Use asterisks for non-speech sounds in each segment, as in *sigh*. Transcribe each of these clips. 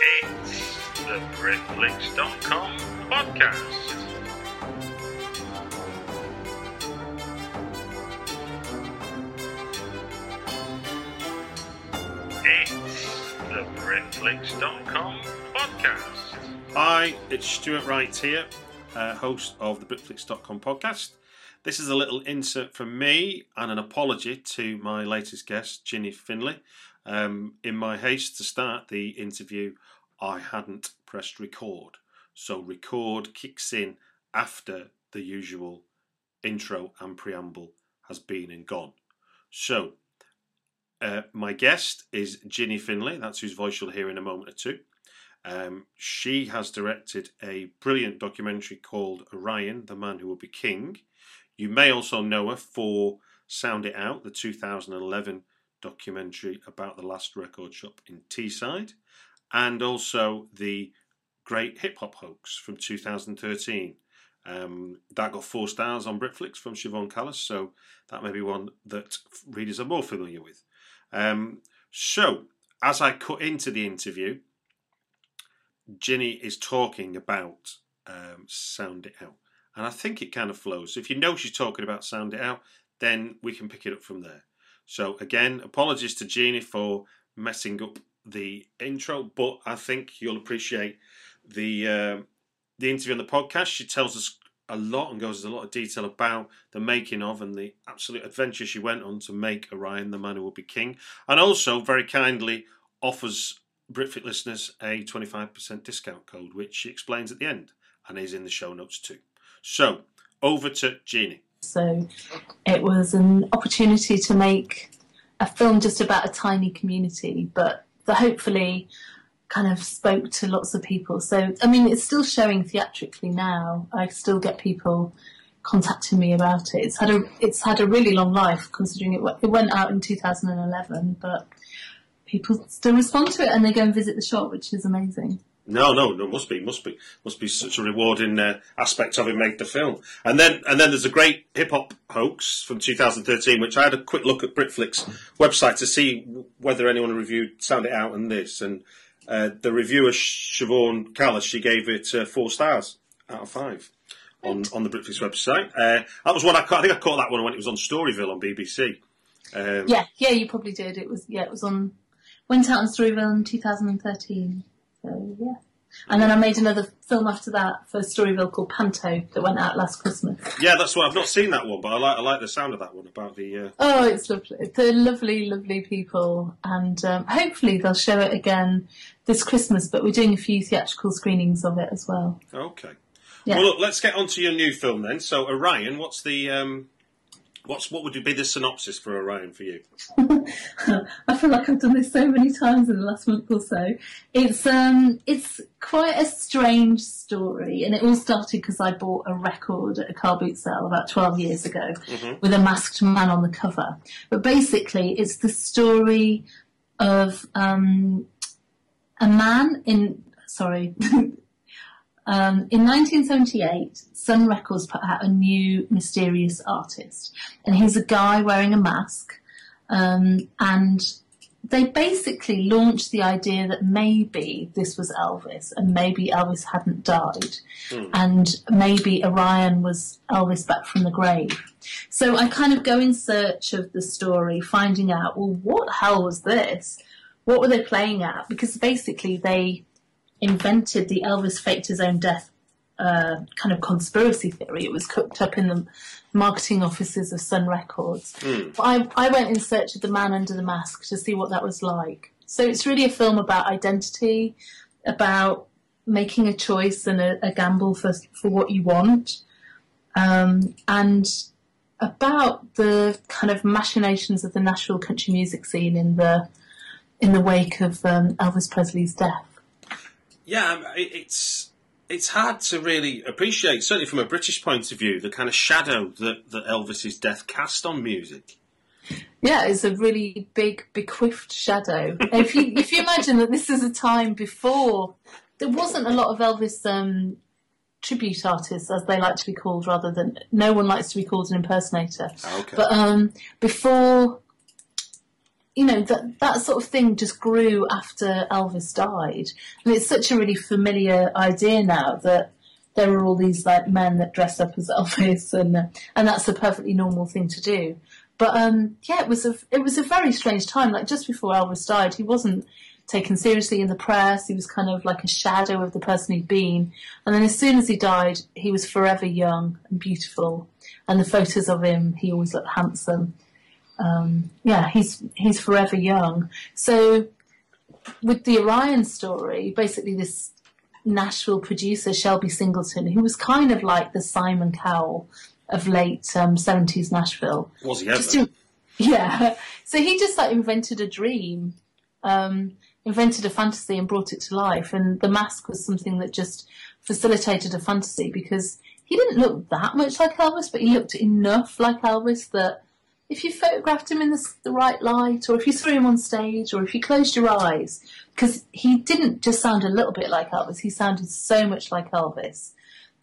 It's the Britflicks.com podcast. It's the Britflicks.com podcast. Hi, it's Stuart Wright here, uh, host of the Britflicks.com podcast. This is a little insert from me and an apology to my latest guest, Jeanie Finlay. Um, in my haste to start the interview, I hadn't pressed record. So, record kicks in after the usual intro and preamble has been and gone. So, uh, my guest is Jeanie Finlay. That's whose voice you'll hear in a moment or two. Um, she has directed a brilliant documentary called Orion, the Man Who Will Be King. You may also know her for Sound It Out, the 2011 documentary about the last record shop in Teesside, and also the Great Hip Hop Hoax from 2013. Um, that got four stars on Britflicks from Siobhan Callis, so that may be one that readers are more familiar with. Um, so, as I cut into the interview, Jeanie is talking about um, Sound It Out. And I think it kind of flows. If you know she's talking about Sound It Out, then we can pick it up from there. So again, apologies to Jeanie for messing up the intro, but I think you'll appreciate the uh, the interview on the podcast. She tells us a lot and goes into a lot of detail about the making of and the absolute adventure she went on to make Orion, the man who will be king, and also very kindly offers Britflicks listeners a 25% discount code, which she explains at the end and is in the show notes too. So, over to Jeanie. So, it was an opportunity to make a film just about a tiny community, but that hopefully kind of spoke to lots of people. So, I mean, it's still showing theatrically now. I still get people contacting me about it. It's had a it's had a really long life considering it it went out in 2011, but people still respond to it and they go and visit the shop, which is amazing. No, no, no, must be, must be, must be such a rewarding uh, aspect of it. Make the film, and then and then there's a great hip hop hoax from 2013, which I had a quick look at Britflicks website to see whether anyone reviewed Sound It Out and this, and uh, the reviewer Siobhan Callis she gave it uh, four stars out of five on on the Britflicks website. Uh, that was one I caught. I think I caught that one when it was on Storyville on BBC. Um, Yeah, yeah, you probably did. It was yeah, it was on went out on Storyville in 2013. So yeah. And then I made another film after that for Storyville called Panto that went out last Christmas. yeah, that's what I've not seen that one, but I like I like the sound of that one about the. Uh, Oh, it's lovely. They're lovely, lovely people, and um, hopefully they'll show it again this Christmas. But we're doing a few theatrical screenings of it as well. Okay. Yeah. Well, look, let's get on to your new film then. So, Orion, what's the um, what's what would be the synopsis for Orion for you? *laughs* I feel like I've done this so many times in the last month or so. It's um, it's quite a strange story, and it all started because I bought a record at a car boot sale about twelve years ago with a masked man on the cover. But basically, it's the story of um, a man in sorry. *laughs* Um, in 1978, Sun Records put out a new mysterious artist, and he's a guy wearing a mask, um, and they basically launched the idea that maybe this was Elvis, and maybe Elvis hadn't died, and maybe Orion was Elvis back from the grave. So I kind of go in search of the story, finding out, well, what the hell was this? What were they playing at? Because basically they invented the Elvis faked his own death uh, kind of conspiracy theory. It was cooked up in the marketing offices of Sun Records. But I, I went in search of the man under the mask to see what that was like. So it's really a film about identity, about making a choice and a, a gamble for for what you want, um, and about the kind of machinations of the Nashville country music scene in the in the wake of um, Elvis Presley's death. Yeah, it's it's hard to really appreciate, certainly from a British point of view, the kind of shadow that, that Elvis's death cast on music. Yeah, it's a really big bequeathed shadow. if you if you imagine that this is a time before there wasn't a lot of Elvis um, tribute artists, as they like to be called, rather than no one likes to be called an impersonator. Okay. But um, before, you know, that that sort of thing just grew after Elvis died, and it's such a really familiar idea now that there are all these like men that dress up as *laughs* Elvis, and uh, and that's a perfectly normal thing to do. But um, yeah, it was a it was a very strange time. Like just before Elvis died, he wasn't taken seriously in the press. He was kind of like a shadow of the person he'd been. And then as soon as he died, he was forever young and beautiful. And the photos of him, he always looked handsome. Um, yeah, he's he's forever young. So with the Orion story, basically this Nashville producer Shelby Singleton, who was kind of like the Simon Cowell of late um, 70s Nashville. Was he ever? Yeah. So he just like invented a dream, um, invented a fantasy and brought it to life. And the mask was something that just facilitated a fantasy because he didn't look that much like Elvis, but he looked enough like Elvis that if you photographed him in the, the right light, or if you saw him on stage, or if you closed your eyes, because he didn't just sound a little bit like Elvis, he sounded so much like Elvis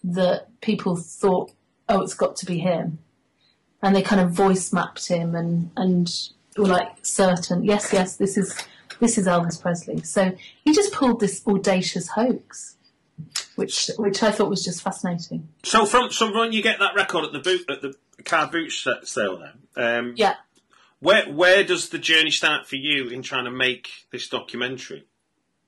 that people thought, oh, it's got to be him. And they kind of voice mapped him and and were like certain yes yes this is this is Elvis Presley. So he just pulled this audacious hoax which which I thought was just fascinating. So from from when you get that record at the boot at the car boot sale, then. Um, yeah. where where does the journey start for you in trying to make this documentary?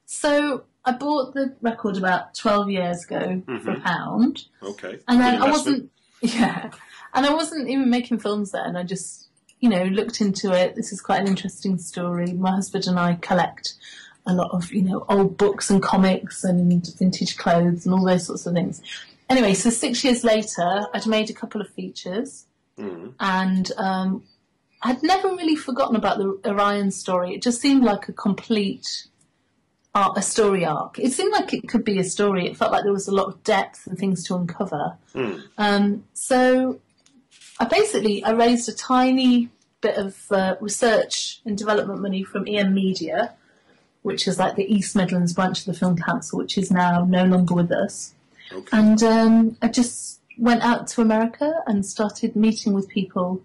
so I bought the record about 12 years ago for a pound. Okay, and then I wasn't yeah. And I wasn't even making films then. I just you know looked into it. This is quite an interesting story. My husband and I collect a lot of you know old books and comics and vintage clothes and all those sorts of things. Anyway so six years later I'd made a couple of features and um, I'd never really forgotten about the Orion story it just seemed like a complete ar- a story arc. It seemed like it could be a story. It felt like there was a lot of depth and things to uncover. Um, so I basically I raised a tiny bit of uh, research and development money from EM Media, which is like the East Midlands branch of the Film Council, which is now no longer with us. And um, I just went out to America and started meeting with people.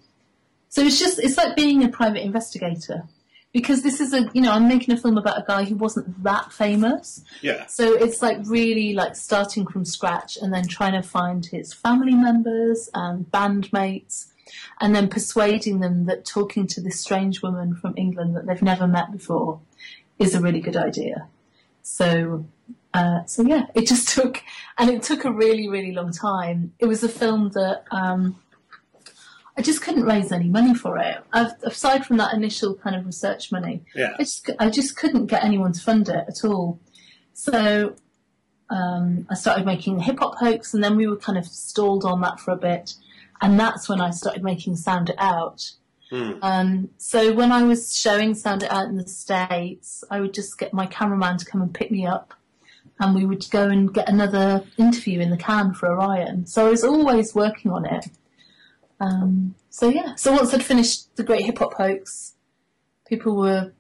So it's just it's like being a private investigator because this is a you know I'm making a film about a guy who wasn't that famous. Yeah. So it's like really like starting from scratch and then trying to find his family members and bandmates and then persuading them that talking to this strange woman from England that they've never met before is a really good idea. So uh, so yeah, it just *laughs* took and it took a really really long time. It was a film that um, I just couldn't raise any money for it. I've, aside from that initial kind of research money, Yeah. I just, I just couldn't get anyone to fund it at all. So um, I started making Hip Hop Hoax, and then we were kind of stalled on that for a bit. And that's when I started making Sound It Out. Um, so when I was showing Sound It Out in the States, I would just get my cameraman to come and pick me up. And we would go and get another interview in the can for Orion. So I was always working on it. Um, so yeah, so once I'd finished the Great Hip Hop Hoax, people were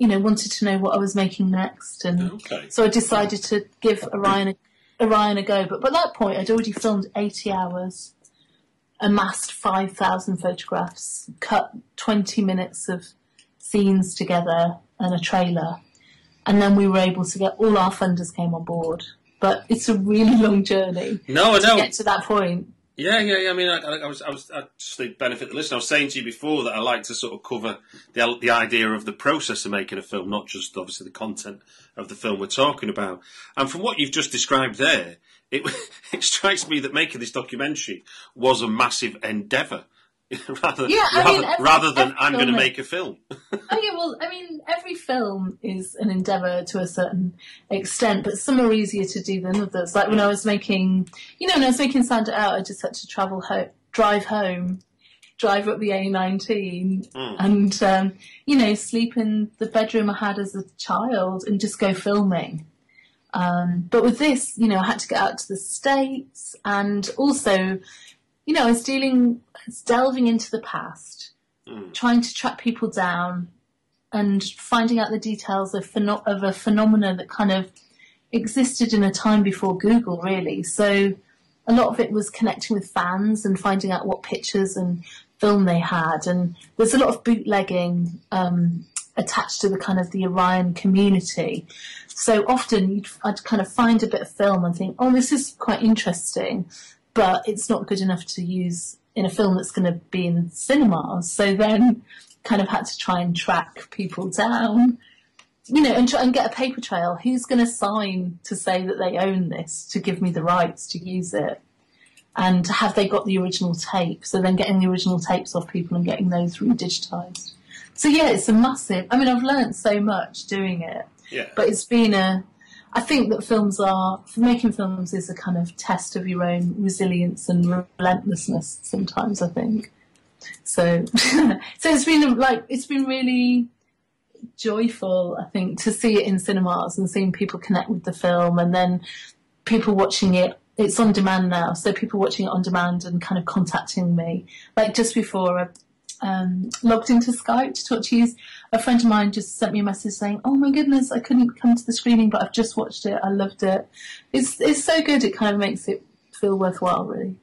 you know, wanted to know what I was making next, and Okay. so I decided to give Orion a, Orion a go. But by that point, I'd already filmed 80 hours, amassed 5,000 photographs, cut 20 minutes of scenes together and a trailer, and then we were able to get all our funders came on board. But it's a really *laughs* long journey No, I to know. get to that point. Yeah, yeah, yeah. I mean, I, I was, I was, I, just to benefit the listener, I was saying to you before that I like to sort of cover the the idea of the process of making a film, not just obviously the content of the film we're talking about. And from what you've just described there, it *laughs* it strikes me that making this documentary was a massive endeavour, *laughs* rather Yeah, rather, mean, every- rather than I'm going to make a film. *laughs* Oh yeah, well, I mean, every film is an endeavour to a certain extent, but some are easier to do than others. Like when I was making, you know, when I was making Sound It Out, I just had to travel home, drive home, drive up the A19, and um, you know, sleep in the bedroom I had as a child, and just go filming. Um, but with this, you know, I had to get out to the states, and also, you know, I was dealing, I was delving into the past trying to track people down and finding out the details of, pheno- of a phenomenon that kind of existed in a time before Google, really. So a lot of it was connecting with fans and finding out what pictures and film they had. And there's a lot of bootlegging um, attached to the kind of the Orion community. So often you'd, I'd kind of find a bit of film and think, oh, this is quite interesting, but it's not good enough to use in a film that's going to be in cinemas. So then kind of had to try and track people down, you know, and try and get a paper trail. Who's going to sign to say that they own this, to give me the rights to use it? And have they got the original tape? So then getting the original tapes off people and getting those re-digitized. So yeah, it's a massive, I mean, I've learnt so much doing it, Yeah. but it's been a, I think that films are, for making films is a kind of test of your own resilience and relentlessness sometimes, I think. So, *laughs* so it's been like, it's been really joyful, I think, to see it in cinemas and seeing people connect with the film and then people watching it. It's on demand now, so people watching it on demand and kind of contacting me. Like just before I um, logged into Skype to talk to you, a friend of mine just sent me a message saying, "Oh my goodness, I couldn't come to the screening, but I've just watched it. I loved it. It's it's so good. It kind of makes it feel worthwhile, really."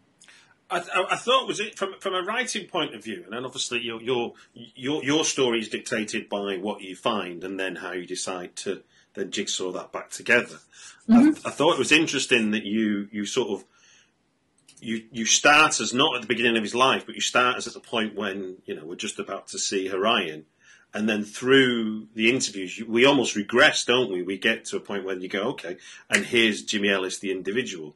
I, I, I thought was it from from a writing point of view, and then obviously your your your your story is dictated by what you find, and then how you decide to then jigsaw that back together. I, I thought it was interesting that you you sort of you you start as not at the beginning of his life, but you start as at the point when you know we're just about to see Orion, and then through the interviews, you, we almost regress, don't we? We get to a point where you go, okay, and here's Jimmy Ellis, the individual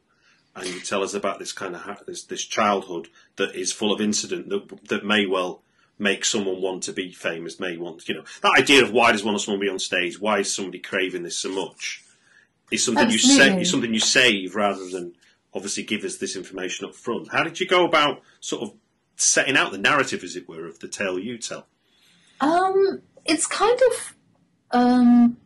and you tell us about this kind of ha- this, this childhood that is full of incident that that may well make someone want to be famous, may want you know that idea of why does one or someone be on stage? Why is somebody craving this so much? Is something you Absolutely. is something you save rather than obviously give us this information up front. How did you go about sort of setting out the narrative, as it were, of the tale you tell? Um, it's kind of um,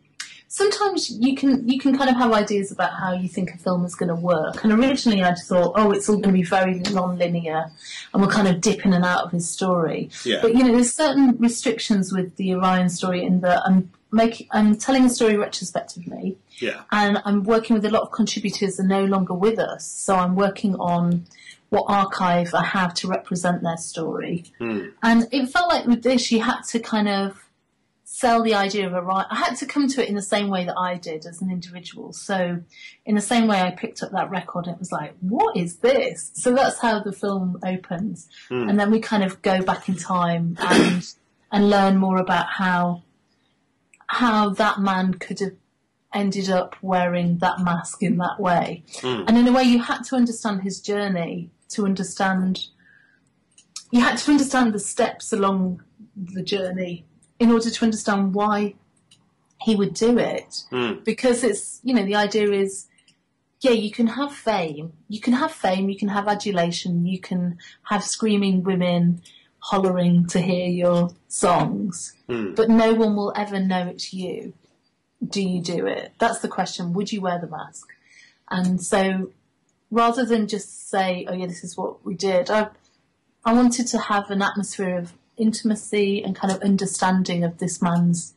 sometimes you can you can kind of have ideas about how you think a film is going to work. And originally, I just thought, oh, it's all going to be very non-linear, and we'll kind of dip in and out of his story. Yeah. But you know, there's certain restrictions with the Orion story in that I'm making I'm telling a story retrospectively Yeah, and I'm working with a lot of contributors that are no longer with us. So I'm working on what archive I have to represent their story. Hmm. And it felt like with this, you had to kind of sell the idea of a right. I had to come to it in the same way that I did as an individual. So in the same way I picked up that record, it was like, what is this? So that's how the film opens. Hmm. And then we kind of go back in time and *coughs* and learn more about how how that man could have ended up wearing that mask in that way. Hmm. And in a way, you had to understand his journey to understand. You had to understand the steps along the journey in order to understand why he would do it. Hmm. Because it's, you know, the idea is, yeah, you can have fame, you can have fame, you can have adulation, you can have screaming women hollering to hear your songs, hmm. but no one will ever know it's you. Do you do it? That's the question. Would you wear the mask? And so rather than just say, oh yeah, this is what we did, I, I wanted to have an atmosphere of intimacy and kind of understanding of this man's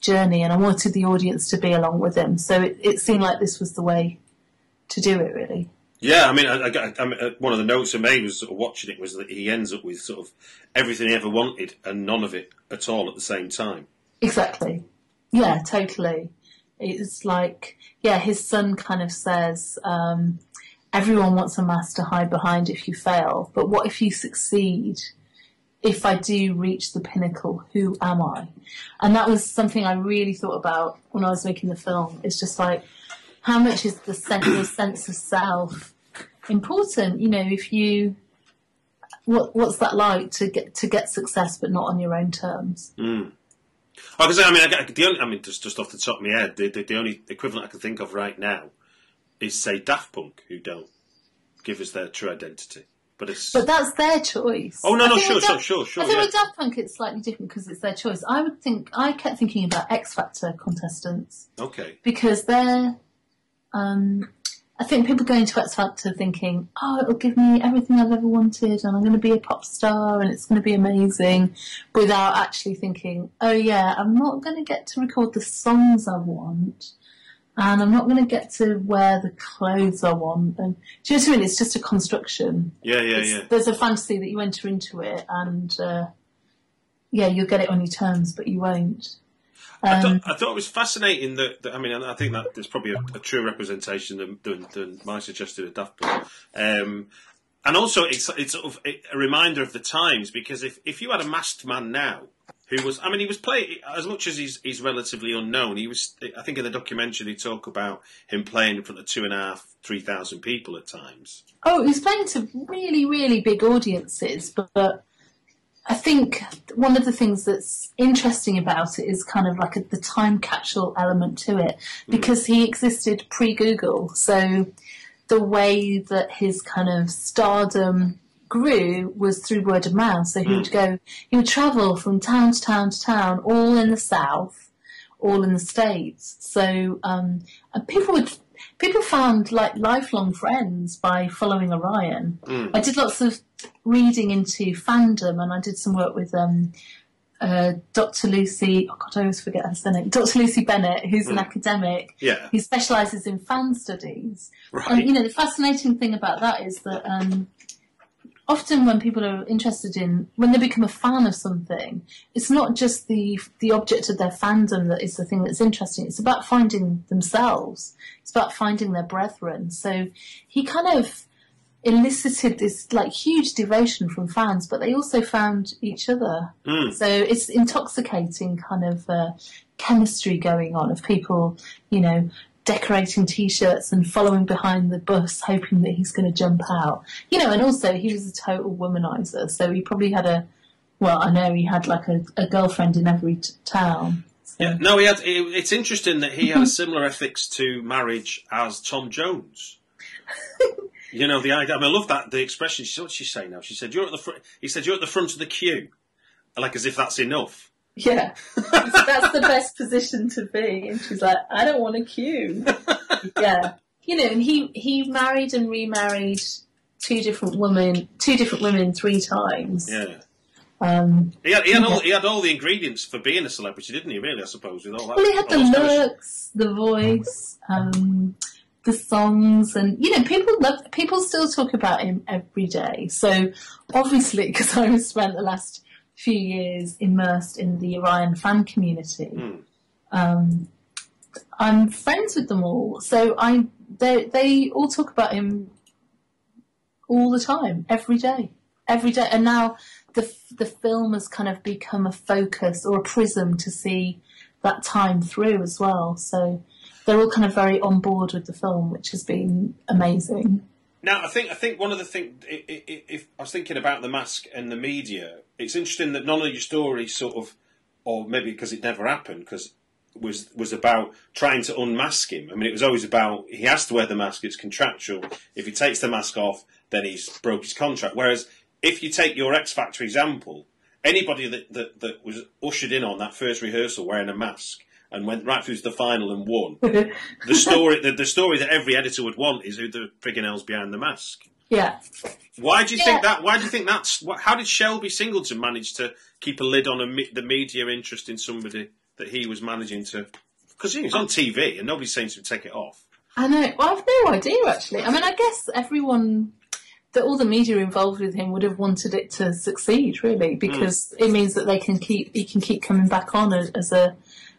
journey, and I wanted the audience to be along with him. So it, it seemed like this was the way to do it, really. Yeah, I mean, I, I, I mean, uh, one of the notes I made was sort of watching it was that he ends up with sort of everything he ever wanted and none of it at all at the same time. Exactly. Yeah, totally. It's like, yeah, his son kind of says, um, everyone wants a mask to hide behind if you fail, but what if you succeed? If I do reach the pinnacle, who am I? And that was something I really thought about when I was making the film. It's just like, how much is the sense, *clears throat* your sense of self important? You know, if you, what what's that like to get to get success but not on your own terms? Hmm. Oh, because I mean, I, the only, I mean, just just off the top of my head, the, the, the only equivalent I can think of right now is say Daft Punk, who don't give us their true identity. But it's But that's their choice. Oh, no, no, sure, sure, sure, sure, I think yeah. with Daft Punk it's slightly different because it's their choice. I would think I kept thinking about X Factor contestants okay. because they're. Um, I think people go into X Factor thinking, "Oh, it'll give me everything I've ever wanted, and I'm going to be a pop star, and it's going to be amazing," without actually thinking, "Oh yeah, I'm not going to get to record the songs I want." And I'm not going to get to wear the clothes I want. And do you know what I mean? It's just a construction Yeah, yeah, it's- yeah. there's a fantasy that you enter into it, and uh, yeah, you'll get it on your terms, but you won't. I, Um, thought, I thought it was fascinating that, that I mean, I think that there's probably a, a true representation than, than, than my suggested of Daft Punk. Um, and also, it's it's sort of a reminder of the times because if, if you had a masked man now who was, I mean, he was playing as much as he's he's relatively unknown. He was, I think, in the documentary they talk about him playing in front of two and a half, three thousand people at times. oh, he's playing to really, really big audiences, but, I think one of the things that's interesting about it is kind of like a, the time capsule element to it hmm. because he existed pre Google. So the way that his kind of stardom grew was through word of mouth. So he would go, he would travel from town to town to town, all in the south, all in the states. So um, and people would. People found like lifelong friends by following Orion. I did lots of reading into fandom, and I did some work with um, uh, Dr. Lucy. Oh God, I always forget her surname. Dr. Lucy Bennett, who's an academic Yeah. who specialises in fan studies. Right. And you know, the fascinating thing about that is that um, often when people are interested in when they become a fan of something, it's not just the the object of their fandom that is the thing that's interesting. It's about finding themselves. It's about finding their brethren. So he kind of elicited this like huge devotion from fans, but they also found each other. So it's intoxicating kind of uh, chemistry going on of people, you know, decorating t-shirts and following behind the bus, hoping that he's going to jump out. You know, and also he was a total womanizer, so he probably had a. Well, I know he had like a, a girlfriend in every t- town. So- Yeah, no, he had. It, it's interesting that he had a *laughs* similar ethics to marriage as Tom Jones. *laughs* you know the idea. I, mean, I love that the expression. She, what's she say now? She said, "You're at the front." He said, "You're at the front of the queue," like as if that's enough. Yeah, that's the best position to be. And she's like, I don't want a queue. yeah, you know, and he he married and remarried two different women, two different women three times. Yeah, Um, he had. He had, all, he had all the ingredients for being a celebrity, didn't he? Really, I suppose with all that. well, he had the all those kind of- looks, the voice, um, the songs, and you know, people love. People still talk about him every day. So obviously, *laughs* because I was spent the last few years immersed in the Orion fan community. um, I'm friends with them all, so I they they all talk about him all the time, every day, every day. And now the the film has kind of become a focus or a prism to see that time through as well. So they're all kind of very on board with the film, which has been amazing. Now, I think I think one of the things, if I was thinking about the mask and the media, it's interesting that none of your stories sort of, or maybe because it never happened, because was was about trying to unmask him. I mean, it was always about he has to wear the mask; it's contractual. If he takes the mask off, then he's broke his contract. Whereas if you take your X Factor example, anybody that, that, that was ushered in on that first rehearsal wearing a mask and went right through to the final and won, *laughs* the story the, the story that every editor would want is who the friggin' hell's behind the mask. Yeah. Why do you think that? Why do you think that's? what- How did Shelby Singleton manage to keep a lid on a, the media interest in somebody that he was managing to because he was on TV and nobody seems to take it off. I know. Well, I've no idea actually. I mean, I guess everyone, that all the media involved with him would have wanted it to succeed, really, because hmm. it means that they can keep he can keep coming back on as, as a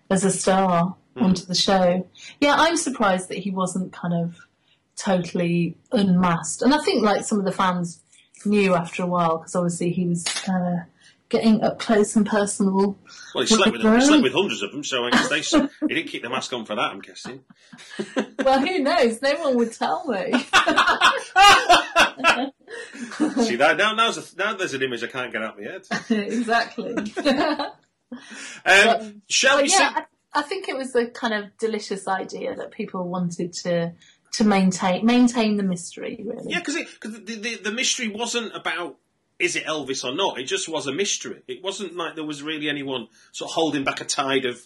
as a star onto the show. Yeah, I'm surprised that he wasn't kind of totally unmasked, and I think like some of the fans knew after a while because obviously he was uh, getting up close and personal. Well, he slept with, he slept with hundreds of them, so I guess they, he didn't keep the mask on for that. I'm guessing. *laughs* Well, who knows? No one would tell me. *laughs* See that now? Now's a, now there's an image I can't get out of my head. *laughs* exactly. Um, shall we? yeah, see? I, I think it was a kind of delicious idea that people wanted to to maintain maintain the mystery. Really, Yeah, because the, the the mystery wasn't about is it Elvis or not. It just was a mystery. It wasn't like there was really anyone sort of holding back a tide of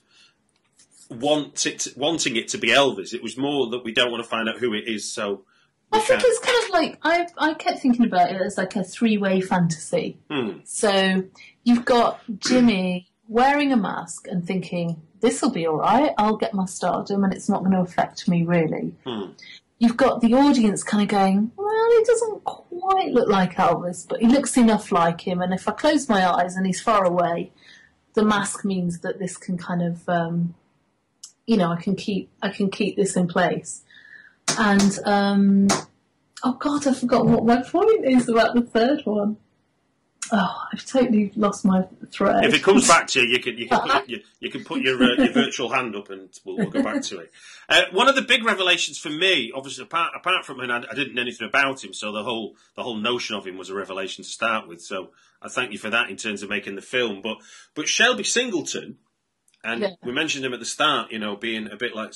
want it wanting it to be Elvis. It was more that we don't want to find out who it is. So I think it's kind of like I I kept thinking about it as like a three way fantasy. Hmm. So you've got Jimmy wearing a mask and thinking this will be all right. I'll get my stardom and it's not going to affect me really. Hmm. You've got the audience kind of going, well, he doesn't quite look like Elvis, but he looks enough like him. And if I close my eyes and he's far away, the mask means that this can kind of, um, you know, I can keep I can keep this in place. And um, oh god, I forgot what my point is about the third one. Oh, I've totally lost my thread. If it comes back to you, you can you can put, *laughs* you, you can put your uh, your virtual hand up and we'll, we'll go back to it. Uh, one of the big revelations for me, obviously apart apart from him, I, I didn't know anything about him, so the whole the whole notion of him was a revelation to start with. So I thank you for that in terms of making the film. But but Shelby Singleton, and Yeah. we mentioned him at the start, you know, being a bit like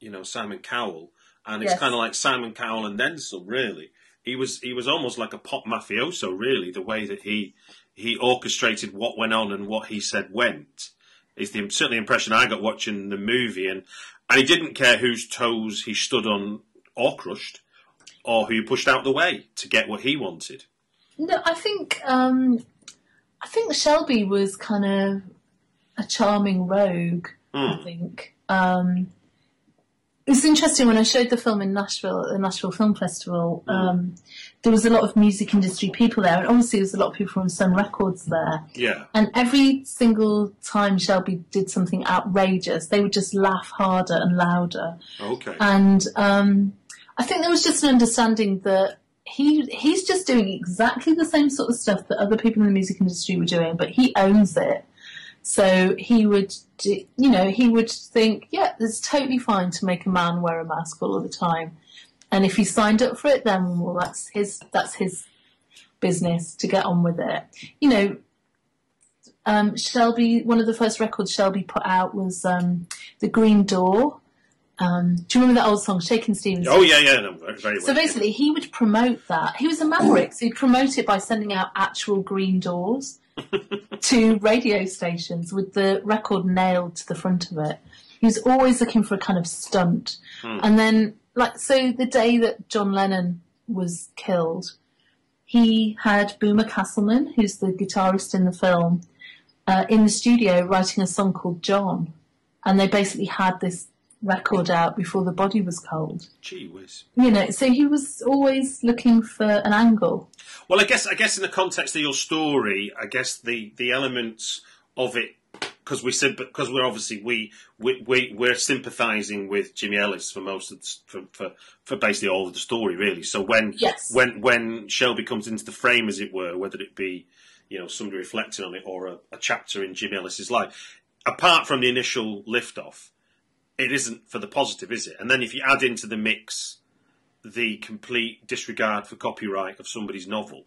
you know Simon Cowell, and it's Yes. kind of like Simon Cowell and then some, really. He was he was almost like a pop mafioso, really. The way that he he orchestrated what went on and what he said went is the certainly impression I got watching the movie, and and he didn't care whose toes he stood on or crushed, or who pushed out the way to get what he wanted. No, I think um, I think Shelby was kind of a charming rogue. I Hmm. think um, it's interesting when I showed the film in Nashville at the Nashville Film Festival. Um, there was a lot of music industry people there, and obviously there was a lot of people from Sun Records there. Yeah, And every single time Shelby did something outrageous, they would just laugh harder and louder. okay. And um, I think there was just an understanding that he he's just doing exactly the same sort of stuff that other people in the music industry were doing, but he owns it. So he would, you know, he would think, yeah, it's totally fine to make a man wear a mask all of the time, and if he signed up for it, then well, that's his that's his business to get on with it. You know, um, Shelby, one of the first records Shelby put out was um, the Green Door. Um, do you remember that old song, Shakin' Stevens? oh yeah, yeah, no, very, very So well. basically, he would promote that. He was a maverick, so he'd promote it by sending out actual green doors *laughs* to radio stations with the record nailed to the front of it. He was always looking for a kind of stunt. And then, like, so the day that John Lennon was killed, he had Boomer Castleman, who's the guitarist in the film, uh, in the studio writing a song called John. And they basically had this record out before the body was cold Gee whiz. you know, so he was always looking for an angle. Well, I guess I guess in the context of your story, I guess the the elements of it because we said because we're obviously we we, we we're sympathising with Jimmy Ellis for most of the, for, for for basically all of the story really. So when Yes. when when Shelby comes into the frame, as it were, whether it be you know somebody reflecting on it or a, a chapter in Jimmy Ellis's life, apart from the initial liftoff, it isn't for the positive, is it? And then if you add into the mix the complete disregard for copyright of somebody's novel.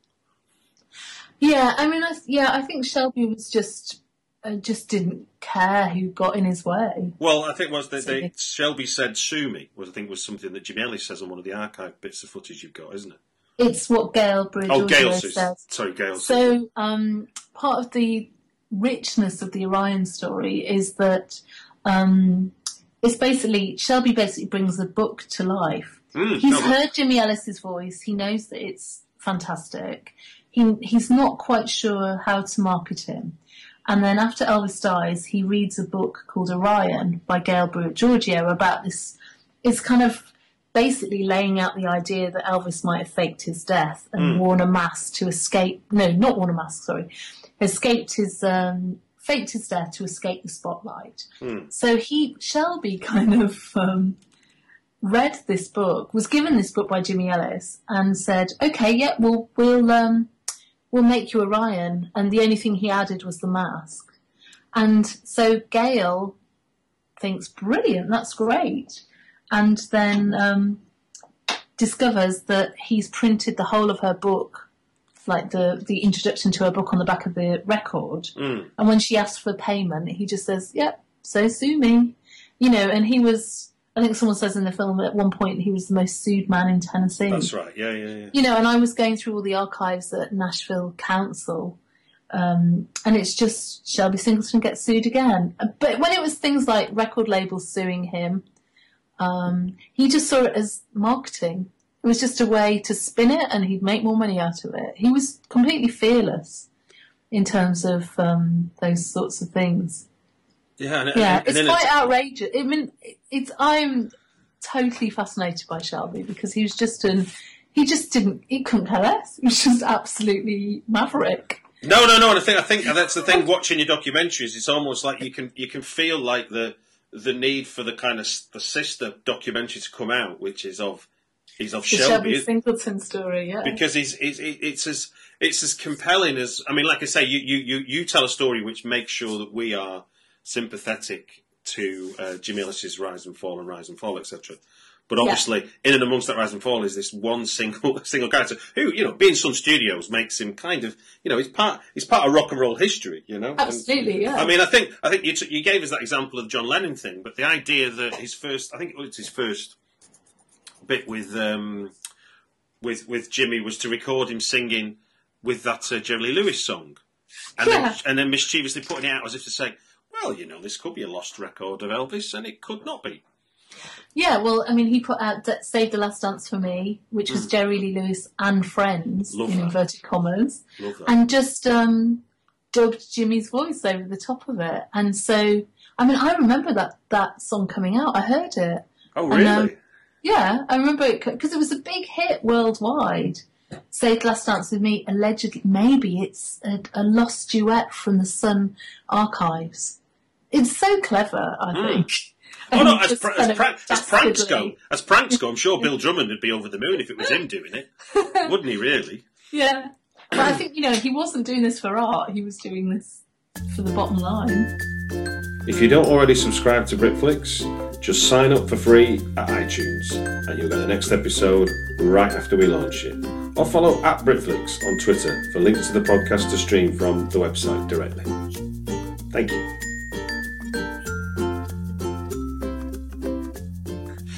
Yeah, I mean, I, yeah, I think Shelby was just uh, just didn't care who got in his way. Well, I think was that they, Sorry. Shelby said "sue me" was I think was something that Jimmy Ellis says on one of the archive bits of footage you've got, isn't it? It's what Gail Bridge Oh, Gail says. Sorry, Gail. So, um, part of the richness of the Orion story is that um, it's basically Shelby basically brings the book to life. Mm, He's heard Jimmy Ellis's voice. He knows that it's fantastic. He he's not quite sure how to market him, And then after Elvis dies, he reads a book called Orion by Gail Brewer Giorgio about this. It's kind of basically laying out the idea that Elvis might have faked his death and worn a mask to escape. No, not worn a mask. Sorry, escaped his um, faked his death to escape the spotlight. So he Shelby kind of um, read this book, was given this book by Jimmy Ellis, and said, "Okay, yeah, we'll we'll um, we'll make you Orion." And the only thing he added was the mask. And so Gail thinks, "Brilliant, that's great," and then um, discovers that he's printed the whole of her book. Like the, the introduction to her book on the back of the record, and when she asks for payment, he just says, "Yep, so sue me," you know. And he was, I think someone says in the film at one point he was the most sued man in Tennessee. That's right. Yeah, yeah, yeah. You know, and I was going through all the archives at Nashville Council, um, and it's just Shelby Singleton gets sued again. But when it was things like record labels suing him, um, he just saw it as marketing. It was just a way to spin it, and he'd make more money out of it. He was completely fearless in terms of um, those sorts of things. Yeah, and, Yeah, and, it's and then quite outrageous. I mean, it's I'm totally fascinated by Shelby because he was just an he just didn't he couldn't care less. He was just absolutely maverick. No, no, no. And I think I think that's the thing. Watching your documentaries, it's almost like you can you can feel like the the need for the kind of the sister documentary to come out, which is of he's of The Shelby, Shelby Singleton story, yeah. because he's, he's it's as it's as compelling as I mean, like I say, you you you, you tell a story which makes sure that we are sympathetic to uh, Jim Ellis's rise and fall and rise and fall, etc. But obviously, in and amongst that rise and fall is this one single *laughs* single character who, you know, being Sun Studios makes him kind of, you know, he's part he's part of rock and roll history, you know. And- Absolutely, yeah. I mean, I think I think you, t- you gave us that example of the John Lennon thing, but the idea that his first, I think it was his first bit with um, with with Jimmy was to record him singing with that uh, Jerry Lee Lewis song, and Yeah. then and then mischievously putting it out as if to say, well, you know, this could be a lost record of Elvis, and it could not be. Yeah, well, I mean, he put out Save the Last Dance for Me, which was Jerry Lee Lewis and Friends, Mm. Love in that. inverted commas, Love that. and just um, dubbed Jimmy's voice over the top of it. And so, I mean, I remember that, that song coming out. I heard it. oh, and, really? um, Yeah, I remember it because it was a big hit worldwide. Save the Last Dance with Me, allegedly, maybe it's a, a lost duet from the Sun archives. It's so clever, I hmm. think. Oh And no! As, just pra- as, of pra- as pranks go, as pranks go, I'm sure *laughs* Bill Drummond would be over the moon if it was him doing it, *laughs* wouldn't he? Really? Yeah. But I think, you know, he wasn't doing this for art, he was doing this for the bottom line. If you don't already subscribe to Britflicks, just sign up for free at iTunes and you'll get the next episode right after we launch it. Or follow at Britflicks on Twitter for links to the podcast to stream from the website directly. Thank you.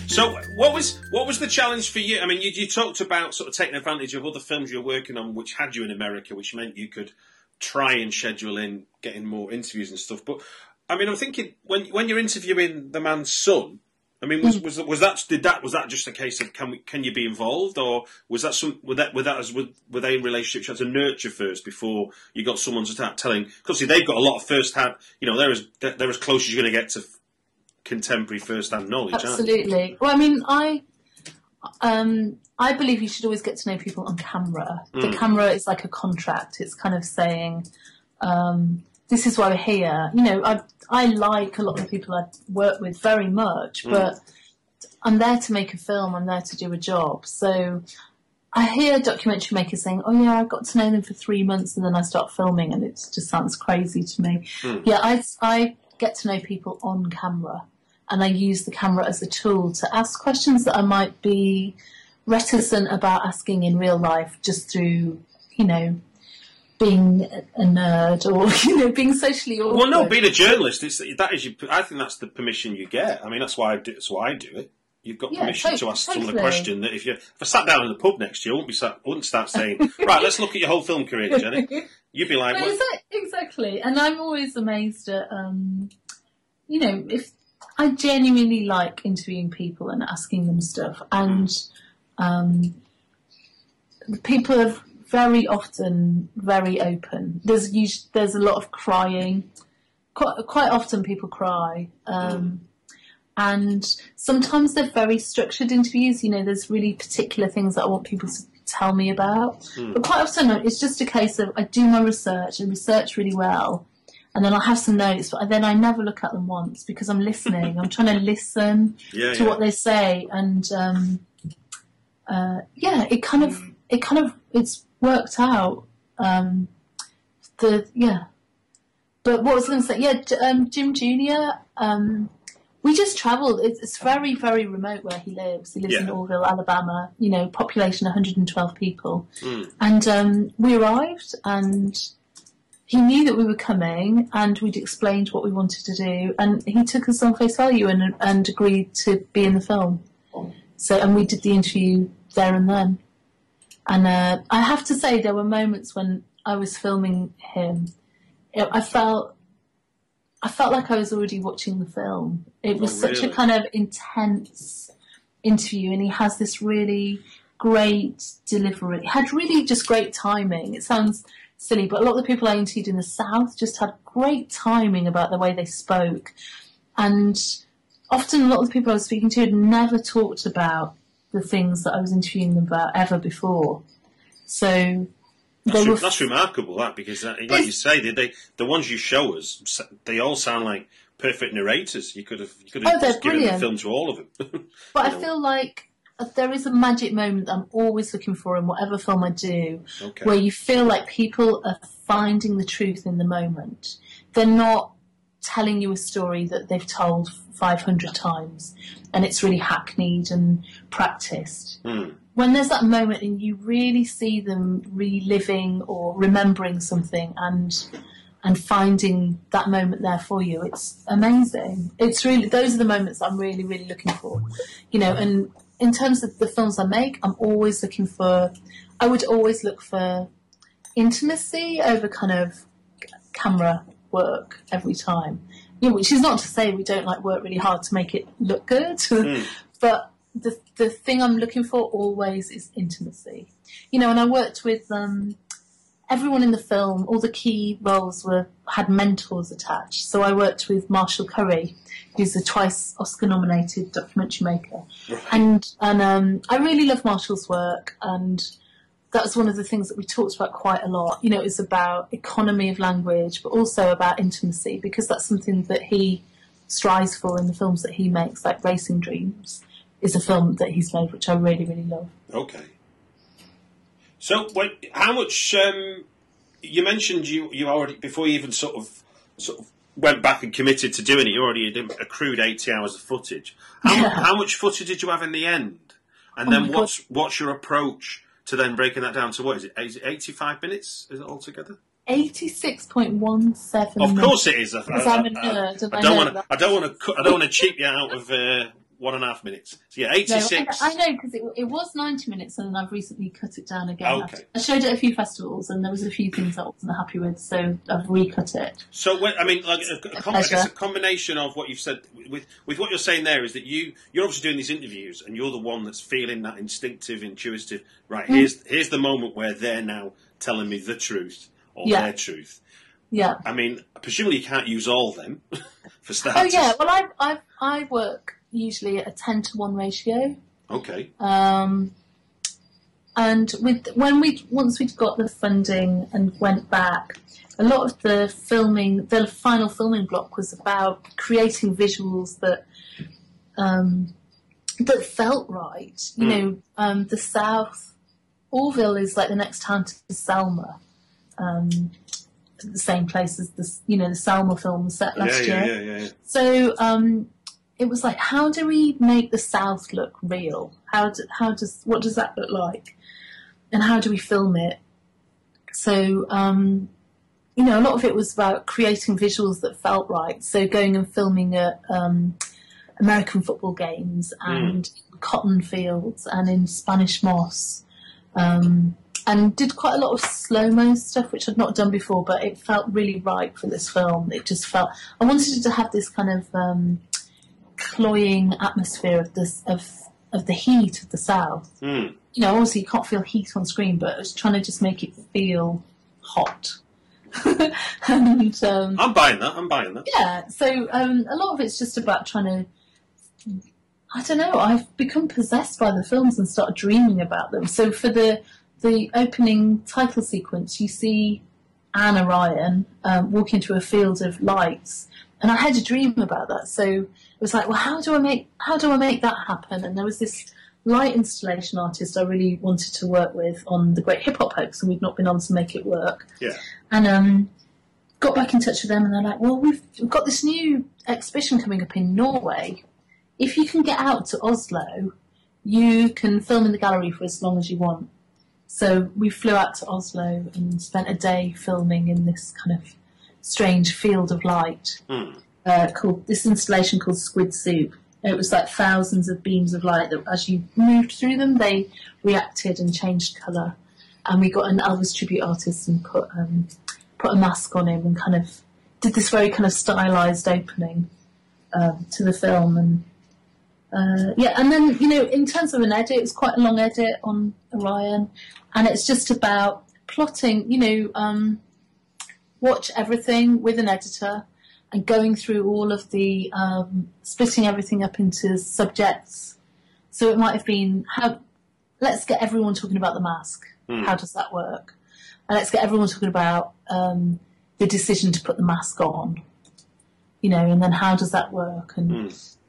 So, what was what was the challenge for you? I mean, you, you talked about sort of taking advantage of other films you were working on, which had you in America, which meant you could try and schedule in getting more interviews and stuff. But I mean, I'm thinking when when you're interviewing the man's son. I mean, was, was was that did that was that just a case of can we can you be involved or was that some were that were that as were, were they in relationships you had to nurture first before you got someone to start telling because see they've got a lot of first hand you know they're as they're as close as you're going to get to contemporary first hand knowledge? Absolutely. Well, I mean, I. Um, I believe you should always get to know people on camera. The camera is like a contract. It's kind of saying, um, "This is why we're here." You know, I I like a lot of the people I work with very much, mm. but I'm there to make a film. I'm there to do a job. So I hear documentary makers saying, "Oh yeah, I got to know them for three months and then I start filming," and it just sounds crazy to me. Mm. Yeah, I I get to know people on camera, and I use the camera as a tool to ask questions that I might be reticent about asking in real life, just through you know being a nerd or *laughs* you know being socially awkward. Well, no, being a journalist, it's, that is, your, I think that's the permission you get. I mean, that's why I do, that's why I do it. You've got Yeah, permission to- to ask someone a question that if you if I sat down in the pub next to you, I wouldn't be sat, I wouldn't start saying, right, let's look at your whole film career, Jenny. *laughs* You'd be like, No, what? exactly. And I'm always amazed at, um, you know, if I genuinely like interviewing people and asking them stuff, and um, people have very often very open. There's us- there's a lot of crying. Quite quite often people cry. Um, and sometimes they're very structured interviews. You know, there's really particular things that I want people to tell me about. But quite often it's just a case of I do my research and research really well, and then I have some notes, but then I never look at them once because I'm listening. I'm trying to listen *laughs* Yeah, to yeah. what they say, and um, uh, yeah, it kind of it kind of it's worked out. Um, the yeah, but what was I going to say? Yeah, um, Jim Junior. Um, we just travelled. It's, it's very very remote where he lives. He lives in Orrville, Alabama. You know, population 112 people, Mm. and um, we arrived and. He knew that we were coming, and we'd explained what we wanted to do, and he took us on face value and, and agreed to be in the film. So, and we did the interview there and then. And uh, I have to say, there were moments when I was filming him. It, I felt, I felt like I was already watching the film. It was Oh, such a kind of intense interview, and he has this really great delivery. He had really just great timing. It sounds silly, but a lot of the people I interviewed in the South just had great timing about the way they spoke, and often a lot of the people I was speaking to had never talked about the things that I was interviewing them about ever before. So That's, were that's remarkable, that because, that, like you say, they, they the ones you show us, they all sound like perfect narrators. You could have you could have Oh, given the film to all of them. *laughs* But I know. feel like uh, there is a magic moment that I'm always looking for in whatever film I do, Okay. where you feel like people are finding the truth in the moment. They're not telling you a story that they've told 500 times and it's really hackneyed and practiced. Hmm. When there's that moment and you really see them reliving or remembering something and and finding that moment there for you, it's amazing. It's really those are the moments I'm really really looking for, you know. And in terms of the films I make, I'm always looking for. I would always look for intimacy over kind of camera work every time. You know, which is not to say we don't like work really hard to make it look good, *laughs* but the the thing I'm looking for always is intimacy. You know, and I worked with um, everyone in the film. All the key roles were had mentors attached. So I worked with Marshall Curry, who's a twice Oscar nominated documentary maker, and and um, I really love Marshall's work and that was one of the things that we talked about quite a lot. You know, it was about economy of language, but also about intimacy, because that's something that he strives for in the films that he makes, like Racing Dreams is a film that he's made, which I really, really love. Okay. So, when, how much? Um, you mentioned you you already before you even sort of sort of went back and committed to doing it. You already had accrued eighty hours of footage. How, Yeah. how much footage did you have in the end? And Oh then my God. what's what's your approach to then breaking that down to what is it? Is it eighty five minutes? Is it altogether? 86.17 Of course it is. I, Because I'm a nerd I I don't want to. I don't want to. I don't want to cheat you out of uh, one and a half minutes. So yeah, eighty No. I, know because it, it was 90 minutes and then I've recently cut it down again. Okay. I showed it at a few festivals and there was a few things I wasn't happy with, so I've recut it. So, when, I mean, like a, a, com- I guess a combination of what you've said with with what you're saying there is that you you're obviously doing these interviews, and you're the one that's feeling that instinctive, intuitive. Right Mm. here's here's the moment where they're now telling me the truth or Yeah. their truth. Yeah. I mean, presumably you can't use all of them *laughs* for stats. Oh yeah, well I I I work usually at a ten to one ratio. Okay. Um, and with when we once we'd got the funding and went back, a lot of the filming, the final filming block was about creating visuals that um, that felt right. You Mm. know, um, the South, Orrville is like the next town to Selma. Um, the same place as the you know the Selma film was set last yeah, year. yeah, yeah, yeah. So um, it was like, how do we make the South look real? How do, how does what does that look like, and how do we film it? So um, you know, a lot of it was about creating visuals that felt right. So going and filming at um, American football games and cotton fields and in Spanish moss. Um, and did quite a lot of slow mo stuff, which I'd not done before, but it felt really right for this film. It just felt I wanted to have this kind of um, cloying atmosphere of this of of the heat of the South. Mm. You know, obviously you can't feel heat on screen, but it's trying to just make it feel hot. *laughs* and um, I'm buying that. I'm buying that. yeah, so um, a lot of it's just about trying to. I don't know. I've become possessed by the films and started dreaming about them. So for the the opening title sequence, you see Anne Ryan um, walk into a field of lights, and I had a dream about that. So it was like, well, how do I make how do I make that happen? And there was this light installation artist I really wanted to work with on the Great Hip Hop Hoax, and we'd not been able to make it work Yeah. and um, got back in touch with them, and they're like, "Well, we've, we've got this new exhibition coming up in Norway. If you can get out to Oslo, you can film in the gallery for as long as you want." So we flew out to Oslo and spent a day filming in this kind of strange field of light Mm. uh, called this installation called Squidsoup. It was like thousands of beams of light that, as you moved through them, they reacted and changed colour. And we got an Elvis tribute artist and put um, put a mask on him and kind of did this very kind of stylized opening um, to the film. And uh, yeah, and then you know, in terms of an edit, it's quite a long edit on Orion, and it's just about plotting. You know, um, watch everything with an editor and going through all of the um, splitting everything up into subjects. So it might have been how. Let's get everyone talking about the mask. How does that work? And let's get everyone talking about um, the decision to put the mask on. You know, and then how does that work? And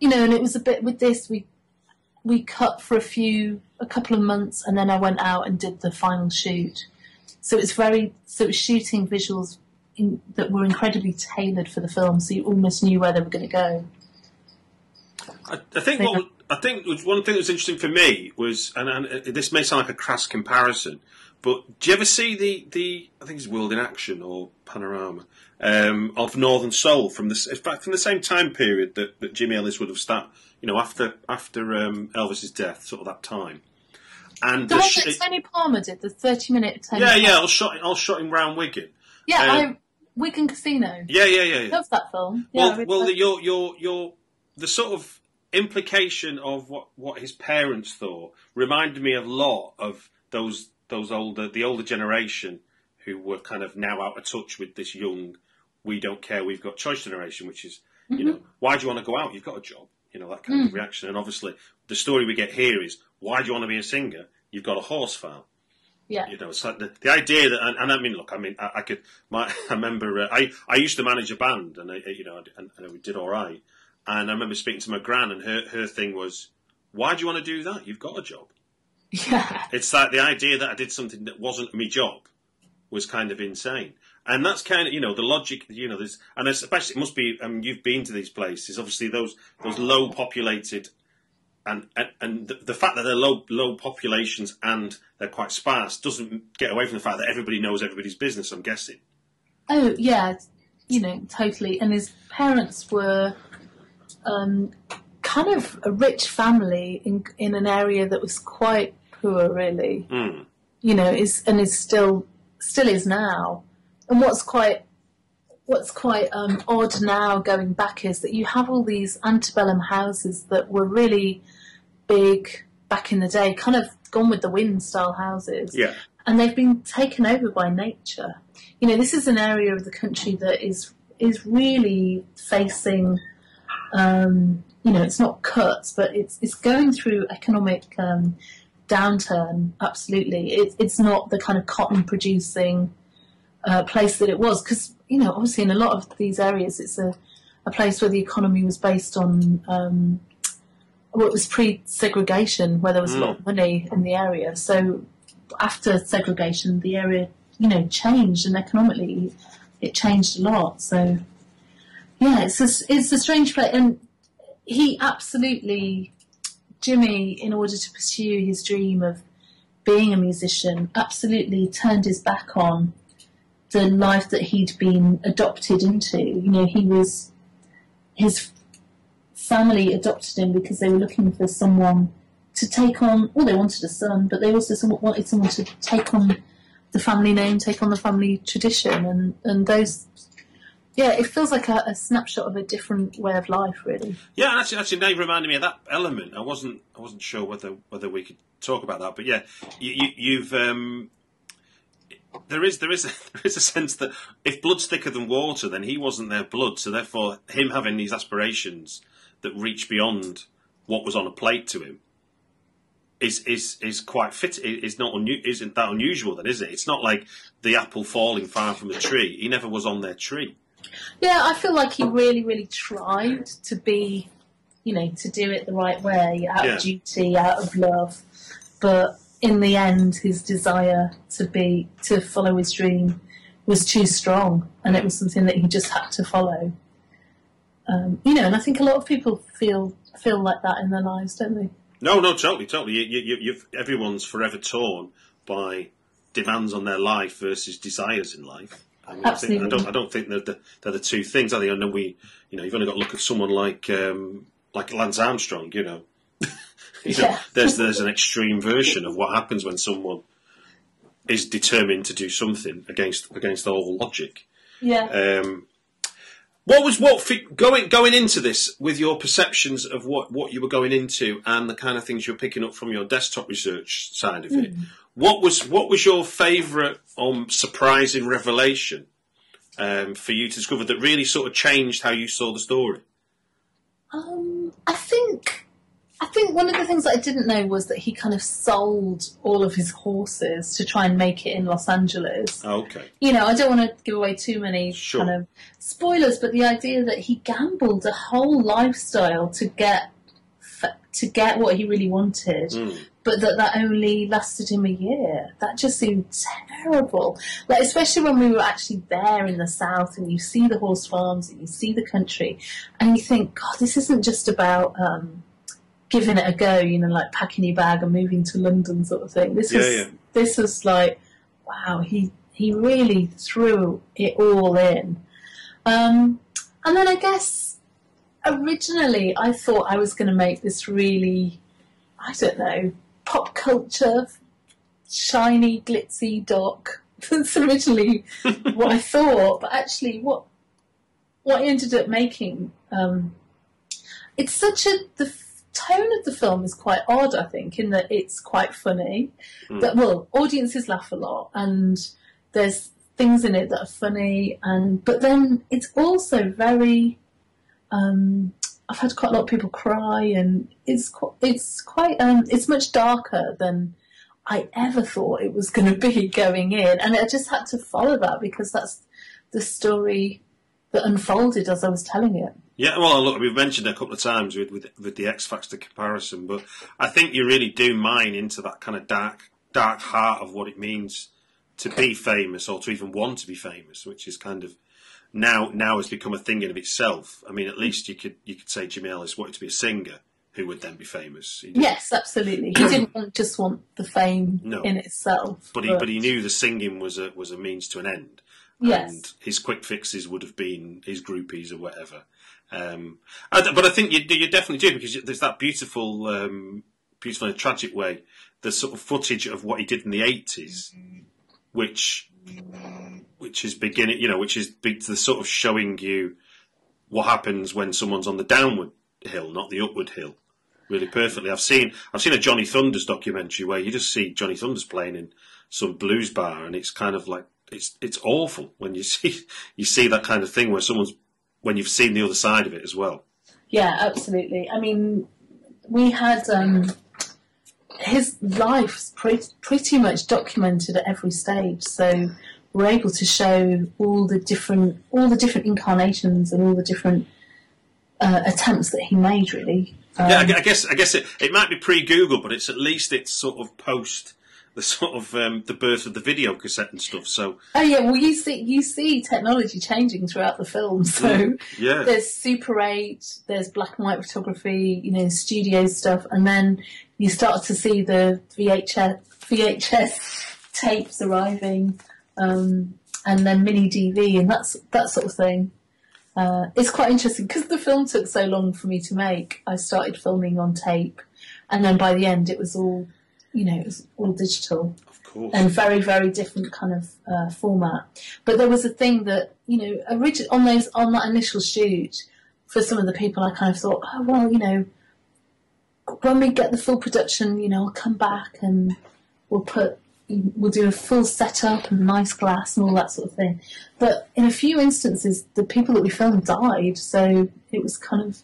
you know, and it was a bit with this. We we cut for a few, a couple of months, and then I went out and did the final shoot. So it's very, so it was shooting visuals in, that were incredibly tailored for the film, so you almost knew where they were going to go. I, I think Yeah. what I think was one thing that was interesting for me was, and, and uh, this may sound like a crass comparison, but do you ever see the, the I think it's World in Action or Panorama um, of Northern Soul from the in fact from the same time period that, that Jimmy Ellis would have started, you know, after after um, Elvis's death, sort of that time. And The the one sh- that Tony Palmer did, the 30 minute Tony yeah, Palmer. yeah, was shot, was shot in round Wigan. Yeah, um, I, Wigan Casino. Yeah, yeah, yeah. yeah. Love that film. Yeah, Well, really well, the, your your your the sort of implication of what what his parents thought reminded me a lot of those those older the older generation who were kind of now out of touch with this young we don't care we've got choice generation which is you mm-hmm. know why do you want to go out you've got a job you know that kind of mm. reaction and obviously the story we get here is why do you want to be a singer you've got a horse farm yeah. you know, it's like the, the idea that, and, and I mean, look, I mean, I, I could, my, *laughs* I remember, uh, I, I used to manage a band, and I, you know, and, and we did all right. And I remember speaking to my gran, and her, her thing was, "Why do you want to do that? You've got a job." Yeah. *laughs* It's like the idea that I did something that wasn't my job was kind of insane. And that's kind of, you know, the logic, you know, there's, and especially, it must be, I mean, you've been to these places, obviously those, those low populated, and, and, and the, the fact that they're low, low populations and they're quite sparse doesn't get away from the fact that everybody knows everybody's business, I'm guessing. Oh, yeah. You know, totally. And his parents were um, kind of a rich family in, in an area that was quite poor, really. Mm. you know, is and is still still is now. And what's quite what's quite um, odd now going back is that you have all these antebellum houses that were really big back in the day, kind of gone with the wind style houses. Yeah. And they've been taken over by nature. You know, this is an area of the country that is is really facing um, you know, it's not cuts, but it's it's going through economic um, downturn. Absolutely, it, it's not the kind of cotton producing uh, place that it was because you know, obviously, in a lot of these areas, it's a a place where the economy was based on um, well, it was pre-segregation, where there was a lot mm. of money in the area. So after segregation, the area you know changed, and economically, it changed a lot. So yeah, it's a, it's a strange place, and he absolutely Jimmy, in order to pursue his dream of being a musician, absolutely turned his back on the life that he'd been adopted into. You know, he was his family adopted him because they were looking for someone to take on. Well, they wanted a son, but they also somewhat wanted someone to take on the family name, take on the family tradition, and and those yeah, it feels like a, a snapshot of a different way of life, really. Yeah, actually, actually, you reminded me of that element. I wasn't, I wasn't sure whether whether we could talk about that, but yeah, you, you, you've. Um, there is, there is, *laughs* there is a sense that if blood's thicker than water, then he wasn't their blood. So therefore, him having these aspirations that reach beyond what was on a plate to him is is is quite fit. Is not unu- isn't that unusual? Then is it? It's not like the apple falling far from the tree. He never was on their tree. Yeah, I feel like he really, really tried to be, you know, to do it the right way, out Yeah. of duty, out of love. But in the end, his desire to be, to follow his dream was too strong, and it was something that he just had to follow. Um, you know, and I think a lot of people feel feel like that in their lives, don't they? No, no, totally, totally. You, you, everyone's forever torn by demands on their life versus desires in life. I, mean, I, think, I don't. I don't think they're the, they're the two things. I think. I know we. You know, you've only got to look at someone like um, like Lance Armstrong. You know, *laughs* you know Yeah. there's there's an extreme version of what happens when someone is determined to do something against against all logic. Yeah. Um, what was what going going into this with your perceptions of what, what you were going into and the kind of things you're picking up from your desktop research side of it? What was what was your favourite um, surprising revelation um, for you to discover that really sort of changed how you saw the story? Um, I think I think one of the things that I didn't know was that he kind of sold all of his horses to try and make it in Los Angeles. Oh, okay, You know, I don't want to give away too many Sure. kind of spoilers, but the idea that he gambled a whole lifestyle to get to get what he really wanted, Mm. but that that only lasted him a year. That just seemed terrible. Like especially when we were actually there in the south, and you see the horse farms, and you see the country, and you think, God, this isn't just about. Um, Giving it a go, you know, like packing your bag and moving to London, sort of thing. This Yeah, was yeah. this was like, wow, he he really threw it all in. Um, and then I guess originally I thought I was going to make this really, I don't know, pop culture, shiny, glitzy doc. *laughs* That's originally *laughs* what I thought, but actually, what what I ended up making, um, it's such a the tone of the film is quite odd. I think in that it's quite funny. That well, audiences laugh a lot, and there's things in it that are funny, and but then it's also very. Um, I've had quite a lot of people cry, and it's quite, it's quite um, it's much darker than I ever thought it was going to be *laughs* going in, and I just had to follow that because that's the story that unfolded as I was telling it. Yeah, well, look, we've mentioned it a couple of times with, with with the X Factor comparison, but I think you really do mine into that kind of dark dark heart of what it means to be famous or to even want to be famous, which is kind of now now has become a thing in of itself. I mean, at least you could you could say Jimmy Ellis wanted to be a singer who would then be famous. Yes, absolutely. He didn't want, just want the fame No. in itself, but he but he knew the singing was a was a means to an end. Yes. And his quick fixes would have been his groupies or whatever. Um, but I think you, you definitely do because there's that beautiful, um, beautiful in a tragic way, the sort of footage of what he did in the 80s, which, which is beginning, you know, which is the sort of showing you what happens when someone's on the downward hill, not the upward hill. Really perfectly. I've seen I've seen a Johnny Thunders documentary where you just see Johnny Thunders playing in some blues bar, and it's kind of like it's it's awful when you *laughs* see you see that kind of thing where someone's when you've seen the other side of it as well. Yeah, absolutely. I mean, we had um, his life's pretty, pretty much documented at every stage, so we're able to show all the different all the different incarnations and all the different uh, attempts that he made. Really, um, yeah, I, I guess I guess it, it might be pre Google, but it's at least it's sort of post the sort of um, the birth of the video cassette and stuff. So Oh yeah, well you see you see technology changing throughout the film. *laughs* So yeah, there's Super 8, there's black and white photography, you know, studio stuff, and then you start to see the VHS VHS tapes arriving, um, and then mini DV and that's that sort of thing. Uh, it's quite interesting because the film took so long for me to make. I started filming on tape, and then by the end, it was all you know, it was all digital Of course. and very, very different kind of uh, format. But there was a thing that, you know, origi- on those on that initial shoot, for some of the people, I kind of thought, oh well, you know, when we get the full production, you know, I'll come back and we'll put, we'll do a full setup and nice glass and all that sort of thing. But in a few instances, the people that we filmed died, so it was kind of,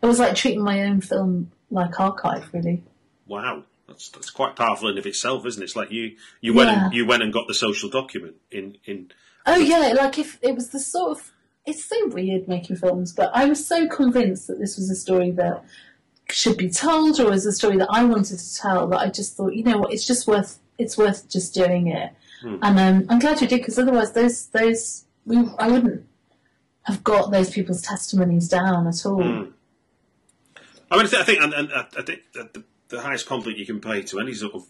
it was like treating my own film like archive, really. wow. That's, that's quite powerful in of itself, isn't it? It's like you, you went Yeah. and you went and got the social document in, in Oh yeah, like if it was the sort of it's so weird making films, but I was so convinced that this was a story that should be told or was a story that I wanted to tell that I just thought, you know what, it's just worth it's worth just doing it. And um, I'm glad we did because otherwise those those we I wouldn't have got those people's testimonies down at all. I mean, I think, and, and I I think that the, the highest compliment you can pay to any sort of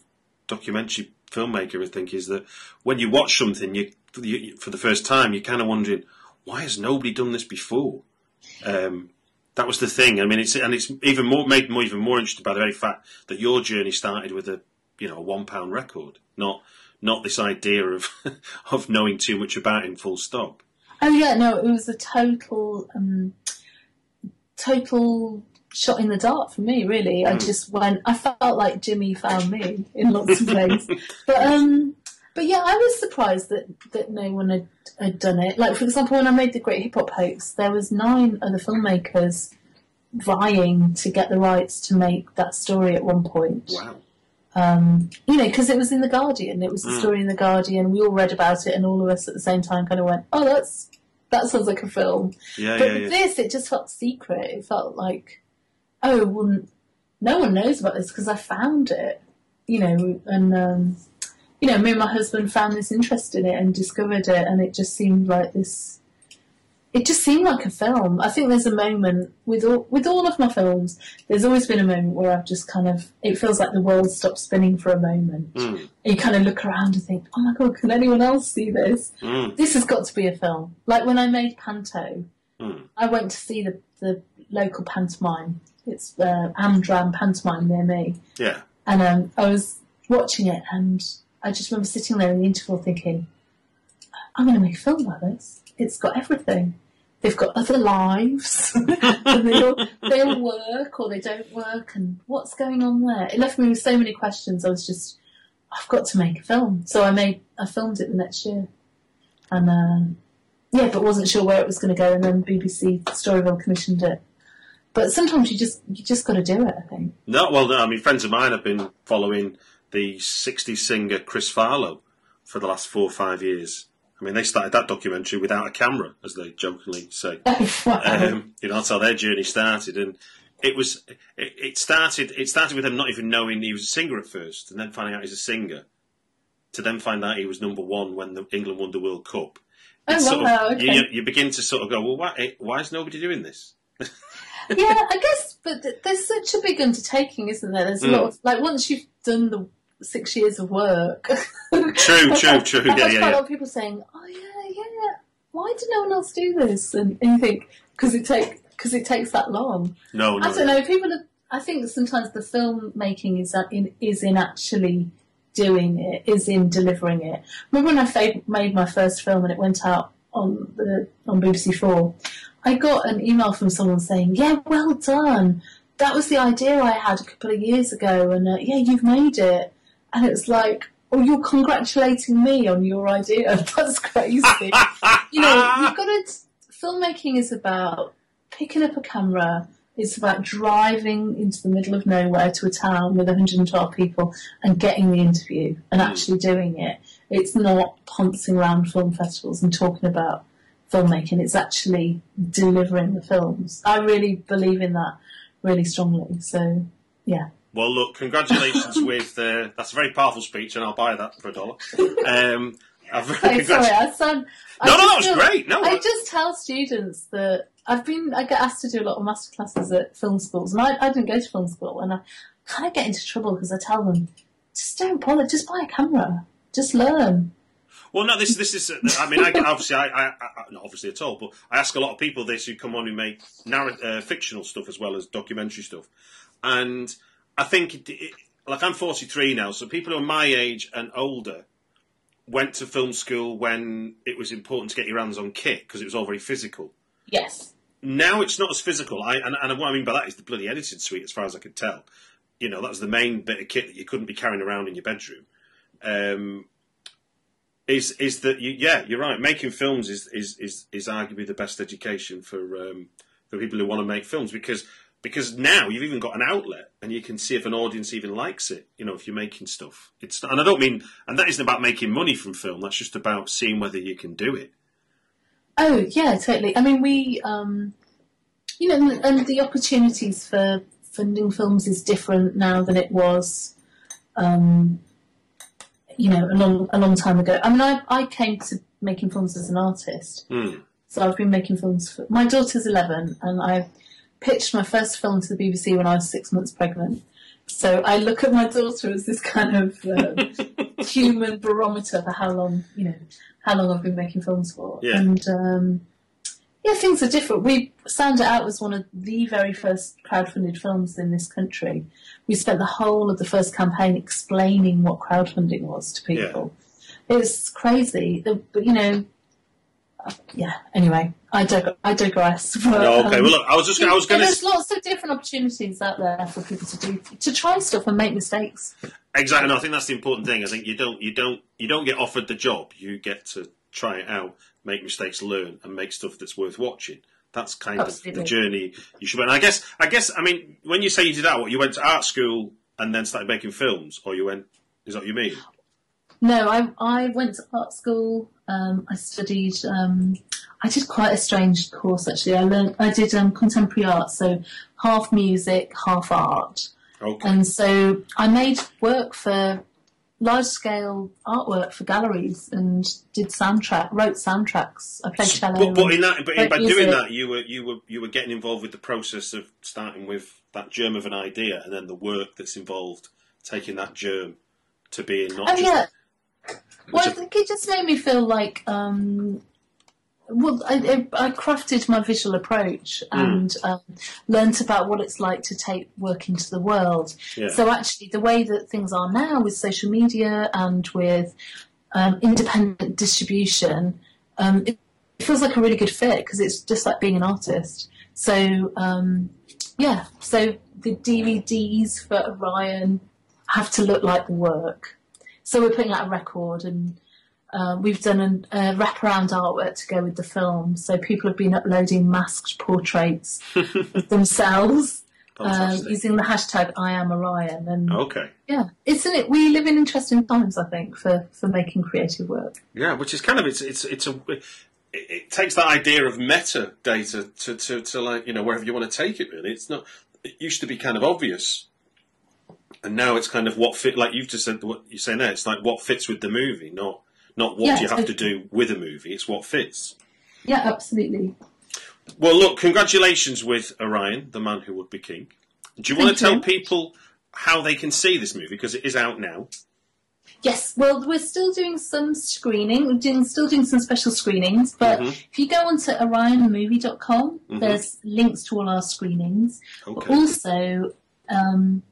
documentary filmmaker, I think, is that when you watch something, you, you for the first time, you're kind of wondering, why has nobody done this before? Um, that was the thing. I mean, it's and it's even more made more even more interesting by the very fact that your journey started with a you know a one pound record, not not this idea of *laughs* of knowing too much about him. Full stop. Oh yeah, no, it was a total, um, total shot in the dark for me. Really, I just went. I felt like Jimmy found me in lots of ways. *laughs* but um, but yeah, I was surprised that that no one had, had done it. Like for example, when I made the Great Hip Hop Hoax, there was nine other filmmakers vying to get the rights to make that story at one point Wow. um, you know, because it was in the Guardian. It was the story in the Guardian. We all read about it, and all of us at the same time kind of went, "Oh, that's that sounds like a film." Yeah, but yeah, with yeah. this, it just felt secret. It felt like, oh, well, no one knows about this because I found it, you know, and um, you know, me and my husband found this interest in it and discovered it, and it just seemed like this. It just seemed like a film. I think there's a moment with all with all of my films. There's always been a moment where I've just kind of. It feels like the world stopped spinning for a moment. Mm. You kind of look around and think, "Oh my god, can anyone else see this? Mm. This has got to be a film." Like when I made Panto, Mm. I went to see the the local pantomime. It's uh, Amdram pantomime near me, Yeah. and um, I was watching it, and I just remember sitting there in the interval thinking, "I'm going to make a film like this. It's got everything. They've got other lives, *laughs* and they all, they all work or they don't work, and what's going on there?" It left me with so many questions. I was just, "I've got to make a film." So I made, I filmed it the next year, and um, yeah, but wasn't sure where it was going to go, and then BBC Storyville commissioned it. But sometimes you just you just got to do it. I think. No, well, no, I mean, friends of mine have been following the 60s singer Chris Farlowe for the last four or five years. I mean, they started that documentary without a camera, as they jokingly say. *laughs* Um, you know, that's how their journey started, and it was it, it started it started with them not even knowing he was a singer at first, and then finding out he's a singer, to then find out he was number one when the, England won the World Cup. Oh, sort of- okay. you, you begin to sort of go, well, why, why is nobody doing this? *laughs* yeah, I guess, but th- there's such a big undertaking, isn't there? There's a lot mm. of like once you've done the six years of work. True, *laughs* true, had- true. I've Yeah, yeah, quite yeah. a lot of people saying, "Oh yeah, yeah, why did no one else do this?" And, and you think because it take because it takes that long. No, no. I don't know. People, are, I think sometimes the filmmaking is that in is in actually doing it, is in delivering it. Remember when I made my first film and it went out on the on BBC Four? I got an email from someone saying, "Yeah, well done. That was the idea I had a couple of years ago, and uh, yeah, you've made it." And it's like, "Oh, you're congratulating me on your idea. *laughs* That's crazy." you know, you've got to. Filmmaking is about picking up a camera. It's about driving into the middle of nowhere to a town with 112 people and getting the interview and actually doing it. It's not pouncing around film festivals and talking about filmmaking. It's actually delivering the films. I really believe in that really strongly. So, yeah. Well, look, congratulations *laughs* with uh, that's a very powerful speech, and I'll buy that for a dollar. *laughs* Um, I've Hey, sorry, I sound. I No, no, that was feel- great. No, I I- just tell students that I've been. I get asked to do a lot of masterclasses at film schools, and I, I didn't go to film school, and I kind of get into trouble because I tell them, just don't bother, just buy a camera, just learn. Well, no, this this is. uh, I mean, I obviously, I, I, I not obviously at all, but I ask a lot of people this who come on who make narr- uh, fictional stuff as well as documentary stuff, and I think it, it, like I'm 43 now, so people who are my age and older went to film school when it was important to get your hands on kit because it was all very physical. Yes. Now it's not as physical, I, and, and what I mean by that is the bloody editing suite, as far as I could tell. You know, that was the main bit of kit that you couldn't be carrying around in your bedroom. Um, is is that you, yeah, you're right. Making films is is is, is arguably the best education for um, for people who want to make films because because now you've even got an outlet and you can see if an audience even likes it. You know, if you're making stuff, it's and I don't mean and that isn't about making money from film. That's just about seeing whether you can do it. Oh yeah, totally. I mean, we, um, you know, and- the opportunities for funding films is different now than it was, um, you know, a long a long time ago. I mean, I I came to making films as an artist, Hmm. so I've been making films. For, my daughter's eleven, and I pitched my first film to the BBC when I was six months pregnant. So I look at my daughter as this kind of um, *laughs* human barometer for how long, you know, how long I've been making films for. Yeah. And um, yeah, things are different. We Sound It Out was one of the very first crowdfunded films in this country. We spent the whole of the first campaign explaining what crowdfunding was to people. It's crazy, The- but you know, uh, yeah. Anyway, I dig- I digress. *laughs* But, No, okay. um, Well, look, I was just I was going to there's lots of different opportunities out there for people to do to try stuff and make mistakes. Exactly. No, I think that's the important thing. I think you don't, you don't, you don't get offered the job. You get to try it out, make mistakes, learn, and make stuff that's worth watching. That's kind of the journey you should. And I guess, I guess, I mean, when you say you did that, what you went to art school and then started making films, or you went? Is that what you mean? No, I I went to art school. Um, I studied. Um, I did quite a strange course actually. I learned. I did um, contemporary art, so half music, half art, Okay. and so I made work for large scale artwork for galleries and did soundtrack, wrote soundtracks. I played cello. but, but in that, but in, by doing that, you were you were you were getting involved with the process of starting with that germ of an idea, and then the work that's involved taking that germ to being not Oh just yeah. Well, I think it just made me feel like, um, well, I, I I crafted my visual approach Hmm. and um, learnt about what it's like to take work into the world. Yeah. So actually, the way that things are now with social media and with um, independent distribution, um, it feels like a really good fit because it's just like being an artist. So um, yeah, so the DVDs for Orion have to look like the work. So we're putting out a record, and uh, we've done an- a wraparound artwork to go with the film. So people have been uploading masked portraits *laughs* of themselves Fantastic. using the hashtag I am Orion. And Okay. yeah, isn't it? We live in interesting times, I think, for, for making creative work. Yeah, which is kind of it's it's it's a it, it takes that idea of metadata to, to to like you know wherever you want to take it. Really, it's not. It used to be kind of obvious, and now it's kind of what fit. Like you've just said, what you're saying there. It's like what fits with the movie, not not what Yeah, you have to do with a movie. It's what fits. Yeah, absolutely. Well, look, congratulations with Orion, the man who would be king. Do you want Thank to tell you. people how they can see this movie because it is out now? Yes, well, we're still doing some screening. We're doing, still doing some special screenings, but Mhm. if you go onto orionmovie.com, Mhm. there's links to all our screenings. But Okay. also, um,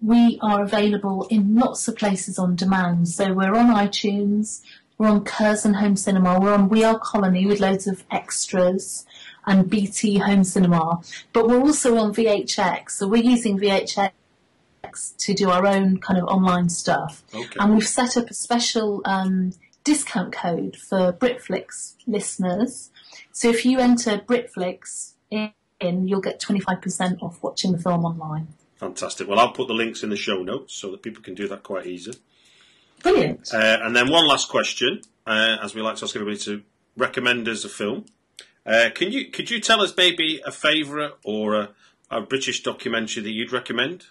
we are available in lots of places on demand. So we're on iTunes, we're on Curzon Home Cinema, we're on We Are Colony with loads of extras and BT Home Cinema, but we're also on VHX. So we're using VHX to do our own kind of online stuff. Okay. And we've set up a special um, discount code for Britflicks listeners. So if you enter Britflicks in, you'll get 25% off watching the film online. Fantastic. Well, I'll put the links in the show notes so that people can do that quite easy. Brilliant. Uh, and then one last question, uh, as we like to ask everybody to recommend us a film. Uh, can you could you tell us maybe a favourite or a, a British documentary that you'd recommend?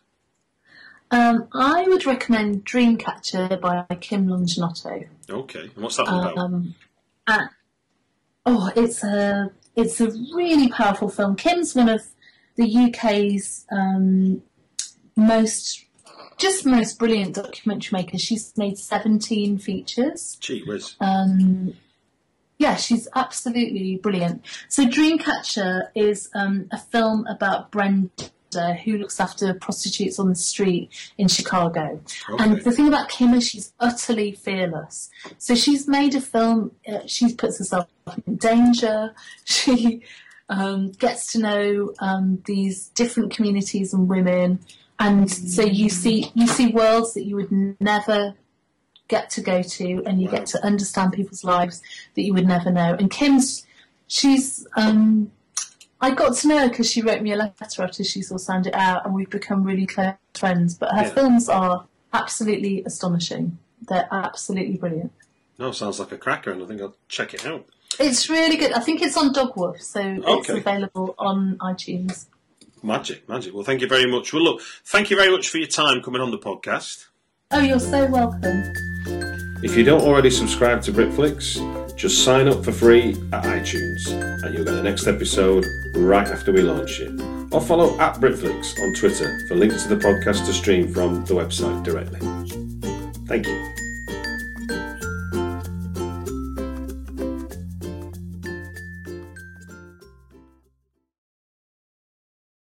Um, I would recommend Dreamcatcher by Kim Longinotto. Okay, and what's that about? Um, and- oh, it's a it's a really powerful film. Kim's one of the UK's um, most just most brilliant documentary maker. She's made seventeen features. Gee whiz. Um, yeah, she's absolutely brilliant. So Dreamcatcher is um, a film about Brenda who looks after prostitutes on the street in Chicago. Okay. And the thing about Kim is she's utterly fearless. So she's made a film, uh, she puts herself in danger, *laughs* she um, gets to know um, these different communities and women. And so you see you see worlds that you would never get to go to, and you Wow. get to understand people's lives that you would never know. And Kim's, she's, um, I got to know her because she wrote me a letter after she saw Sound It Out, and we've become really close friends. But her Yeah. films are absolutely astonishing. They're absolutely brilliant. No, sounds like a cracker, and I think I'll check it out. It's really good. I think it's on Dogwoof, so it's available on iTunes. Magic, magic. Well, thank you very much. Well, look, thank you very much for your time coming on the podcast. Oh, you're so welcome. If you don't already subscribe to Britflicks, just sign up for free at iTunes, and you'll get the next episode right after we launch it. Or follow at Britflicks on Twitter for links to the podcast to stream from the website directly. Thank you.